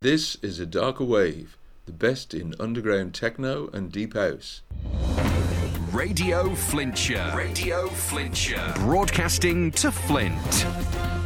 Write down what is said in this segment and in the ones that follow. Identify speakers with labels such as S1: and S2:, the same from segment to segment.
S1: This is a darker wave, the best in underground techno and deep house.
S2: Radio Flintshire. Radio Flintshire. Broadcasting to Flint.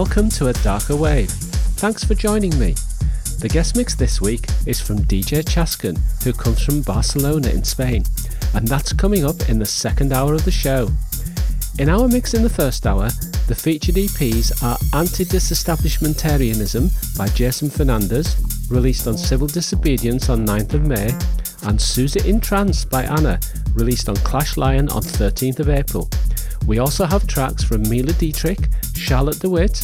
S3: Welcome to A Darker Wave. Thanks for joining me. The guest mix this week is from DJ Chaskan, who comes from Barcelona in Spain, and that's coming up in the second hour of the show. In our mix in the first hour, the featured EPs are Antidisestablishmentarianism by Jason Fernandes, released on Civil Disobedience on 9th of May, and Suzi in Transe by Anna, released on Clash Lion on 13th of April. We also have tracks from Mila Dietrich, Charlotte de Witte,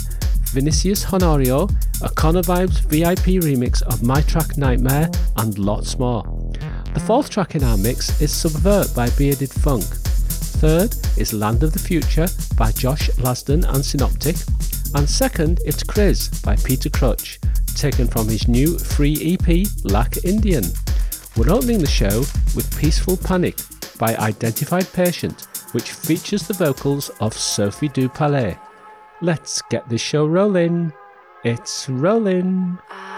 S3: Vinicius Honorio, a Connor Vibes VIP remix of my track Nightmare, and lots more. The fourth track in our mix is Subvert by Bearded Funk. Third is Land of the Future by Josh Lasden and Synoptic. And second, it's Chiz by Peter Cruch, taken from his new free EP, Lac Indien. We're opening the show with Peaceful Panic by Identified Patient, which features the vocals of Sophie Du. Let's get this show rolling. It's rolling. show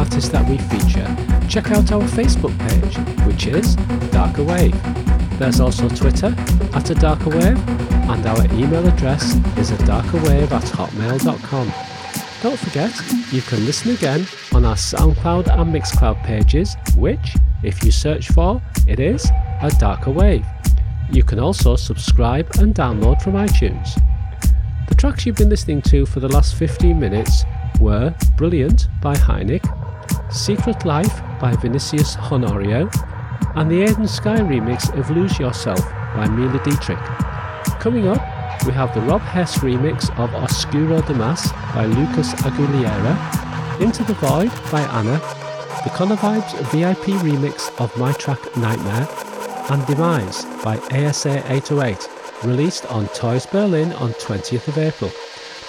S3: artists that we feature, check out our Facebook page, which is Darker Wave. There's also Twitter at a Darker Wave, and our email address is a darkerwave at hotmail.com. Don't forget, you can listen again on our SoundCloud and Mixcloud pages, which, if you search for, it is a Darker Wave. You can also subscribe and download from iTunes. The tracks you've been listening to for the last 15 minutes were Brilliant by Heineck, Secret Life by Vinicius Honorio, and the Aiden Sky remix of Lose Yourself by Mila Dietrich. Coming up, we have the Rob Hess remix of Oscuro de Mas by Lucas Aguilera, Into the Void by Anna, the Connor Vibes VIP remix of my track Nightmare, and Demise by ASA 808, released on Toys Berlin on 20th of April.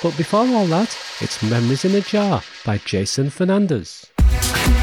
S3: But before all that, it's Memories in a Jar by Jason Fernandes. Tracks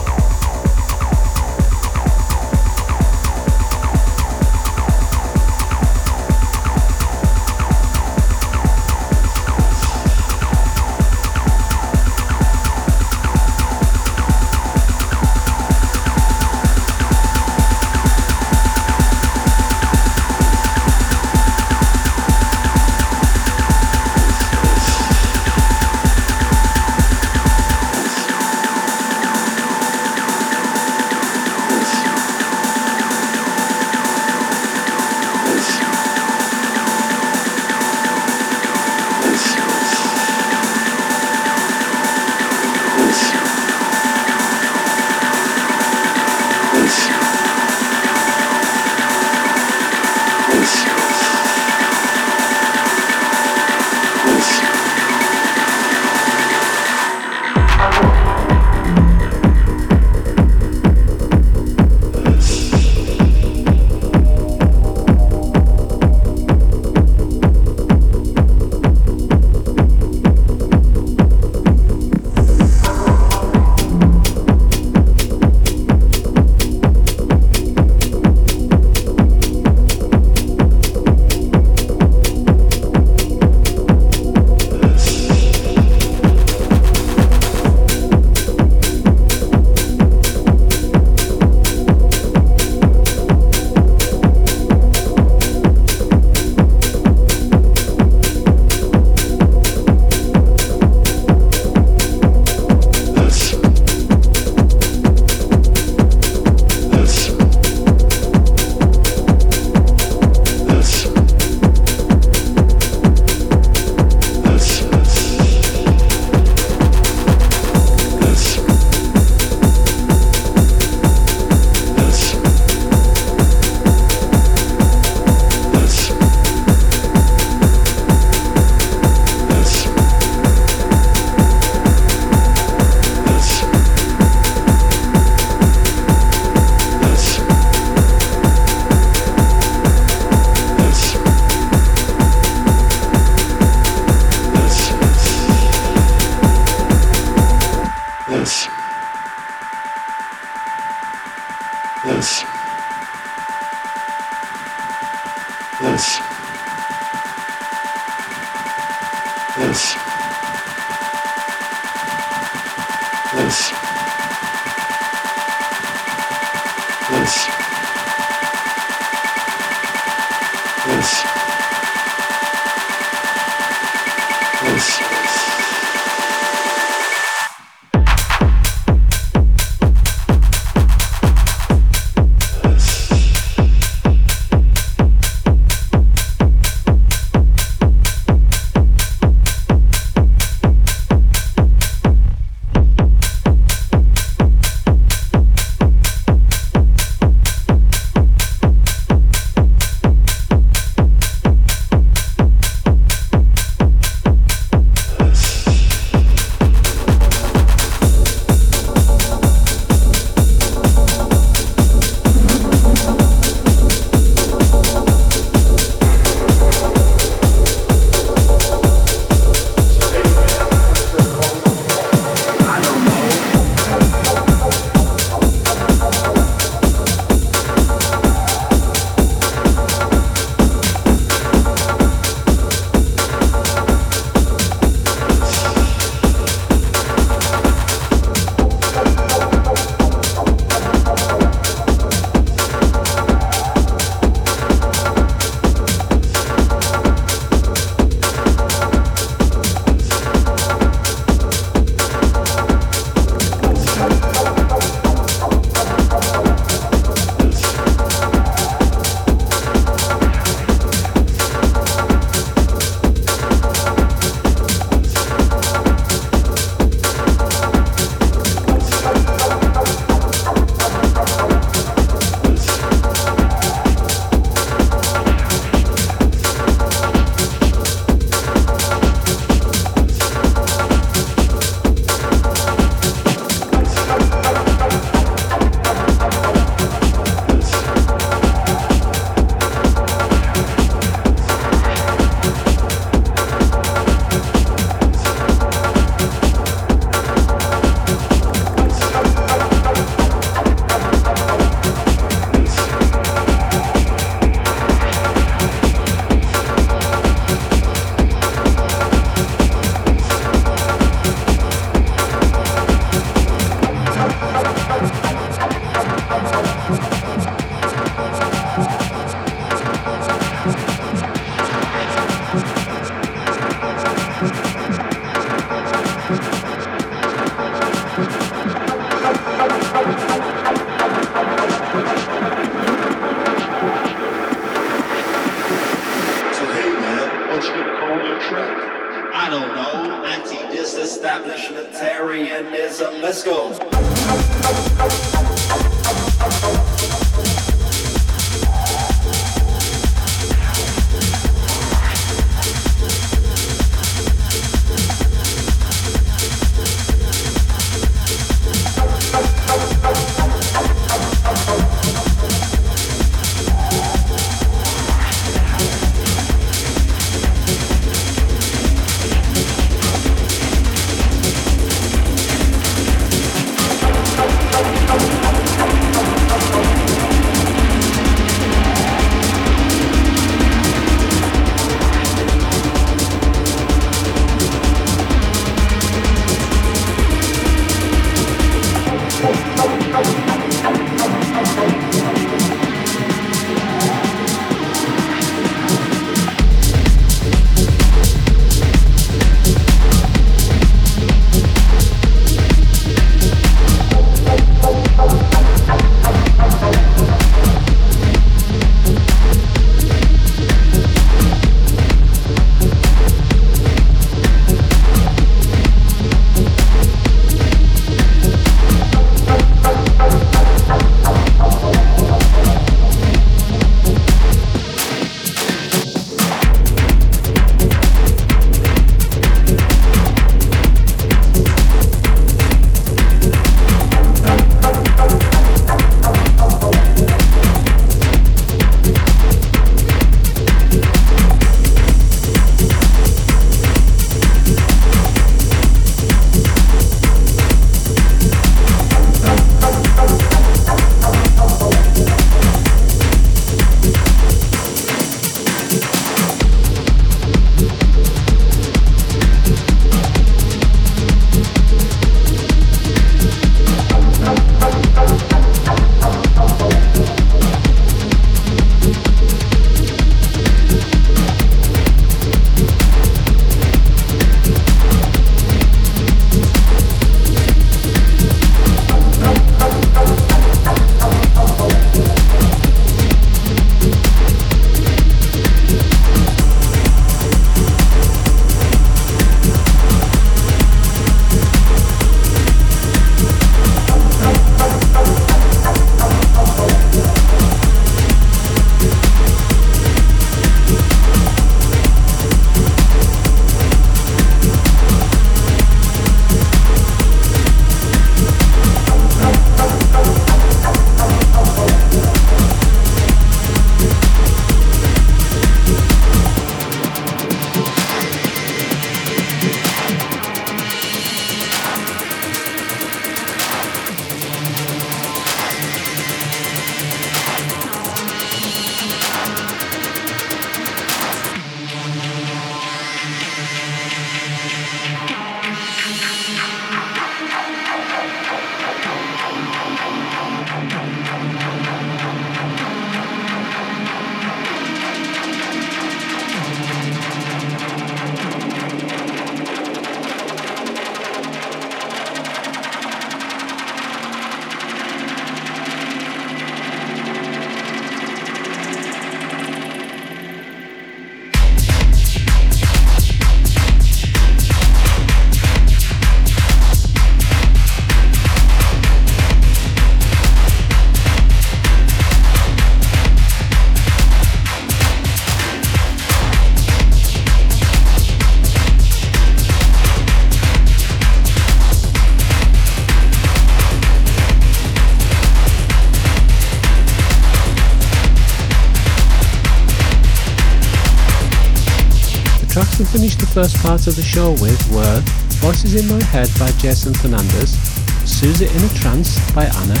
S3: first part of the show with were Voices in My Head by Jason Fernandes, Suzi in a Trance by Anna,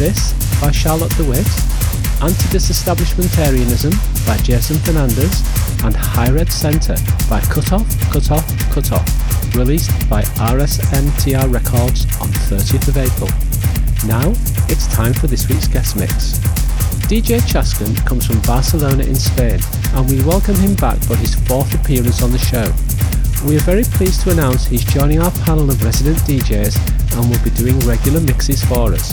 S3: This by Charlotte DeWitt, Antidisestablishmentarianism by Jason Fernandes, and High Red Center by Cut Off, Cut Off, Cut Off, released by RSMTR Records on 30th of April. Now, it's time for this week's guest mix. DJ Chaskan comes from Barcelona in Spain, and we welcome him back for his fourth appearance on the show. We are very pleased to announce he's joining our panel of resident DJs and will be doing regular mixes for us.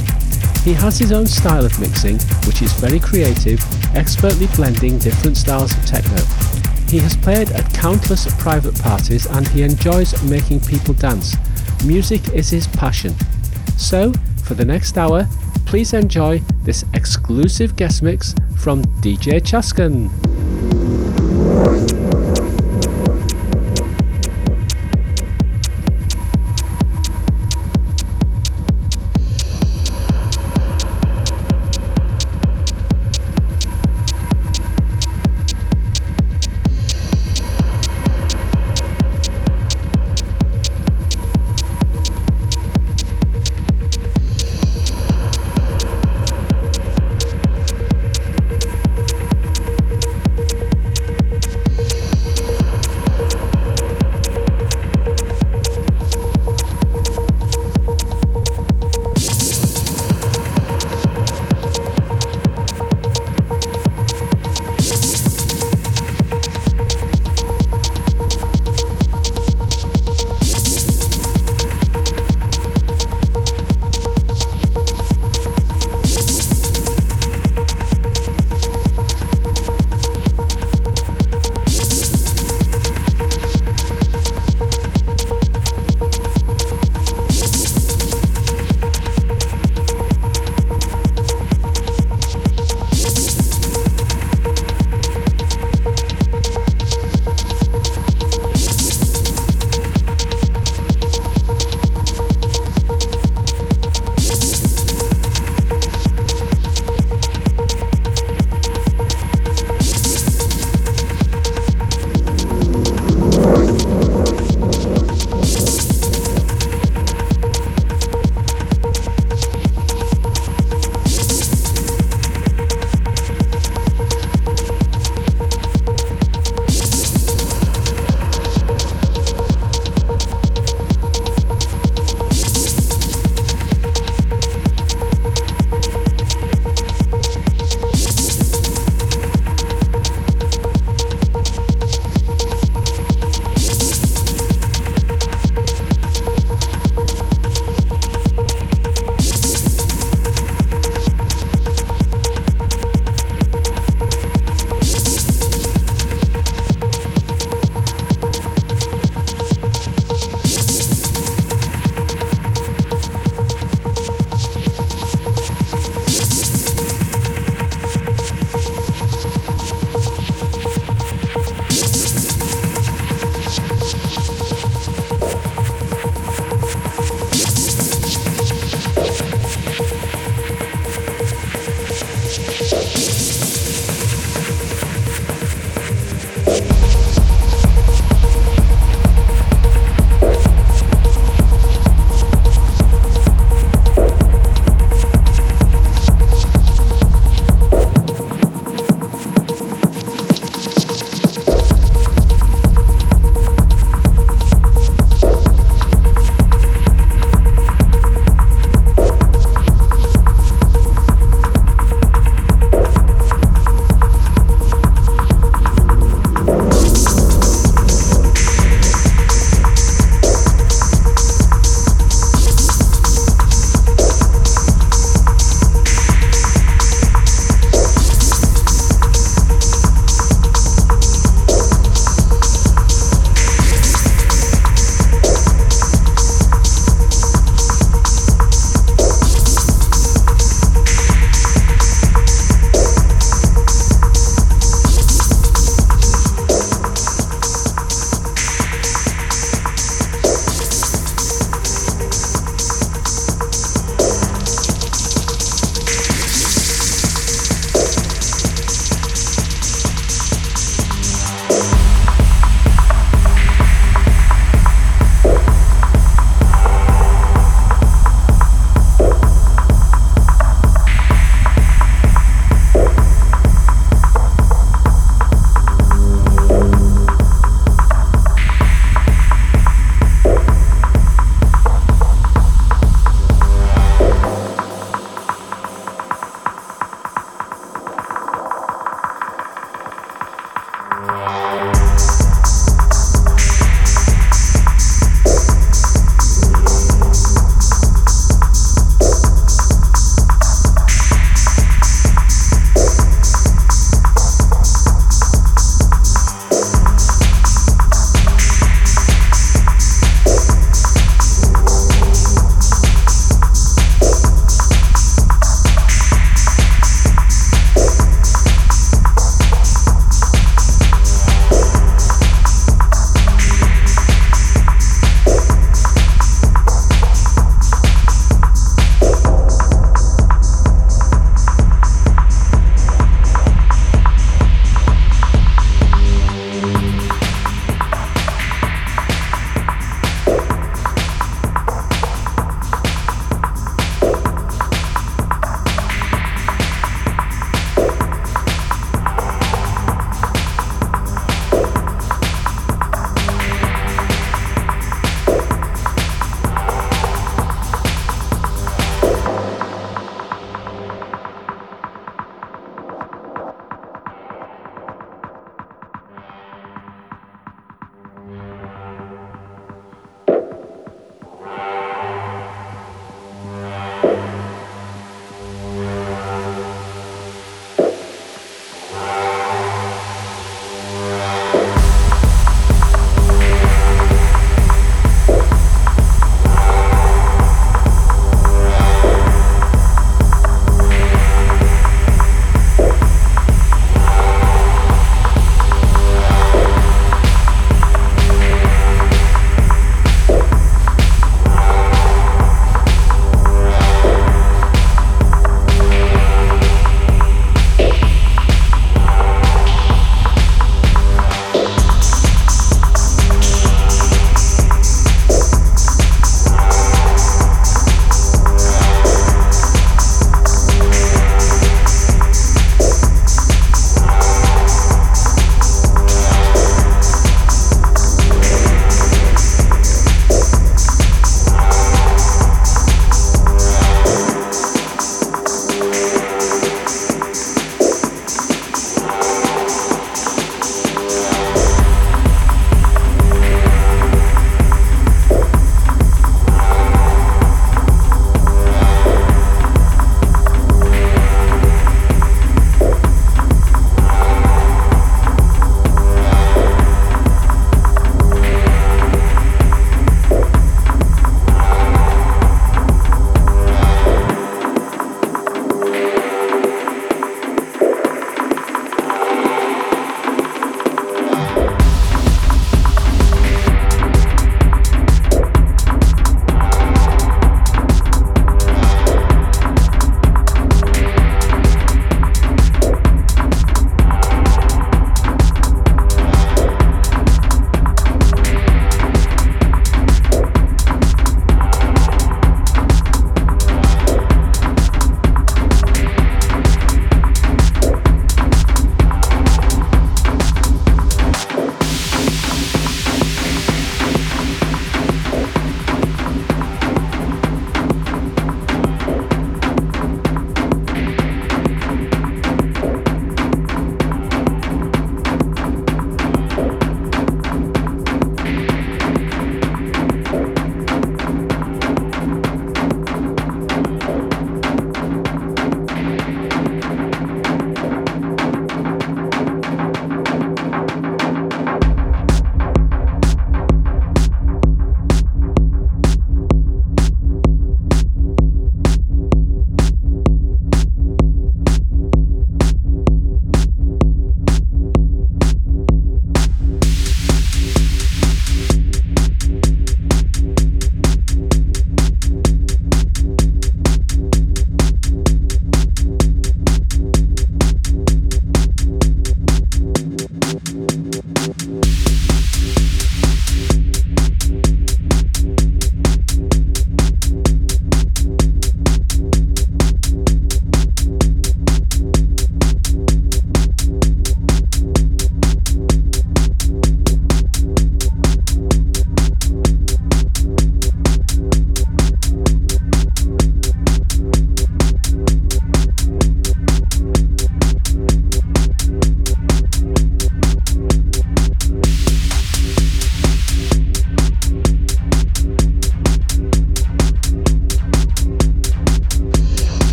S3: He has his own style of mixing, which is very creative, expertly blending different styles of techno. He has played at countless private parties and he enjoys making people dance. Music is his passion. So, for the next hour, please enjoy this exclusive guest mix from DJ Chaskan. Thank you.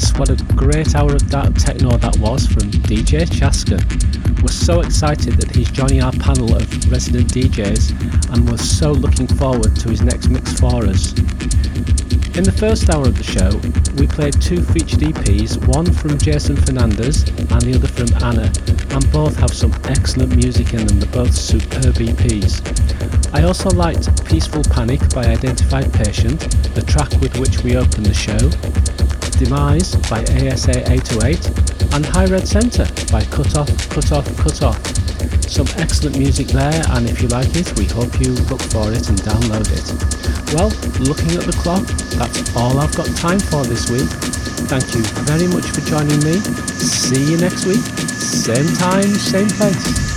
S3: What a great hour of dark techno that was from DJ Chaskan. We're so excited that he's joining our panel of resident DJs and we're so looking forward to his next mix for us. In the first hour of the show, we played two featured EPs, one from Jason Fernandes and the other from Anna, and both have some excellent music in them, they're both superb EPs. I also liked Peaceful Panic by Identified Patient, the track with which we opened the show, Demise by ASA 808, and High Red Centre by Cut Off, Cut Off, Cut Off. Some excellent music there, and if you like it, we hope you look for it and download it. Well, looking at the clock, that's all I've got time for this week. Thank you very much for joining me. See you next week. Same time, same place.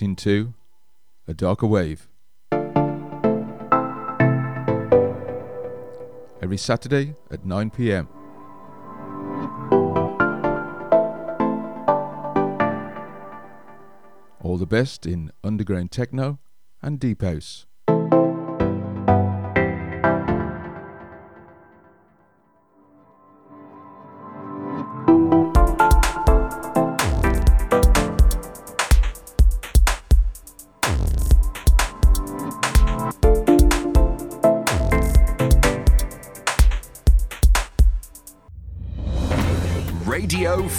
S1: Listening to A Darker Wave. Every Saturday at 9 pm. All the best in underground techno and deep house.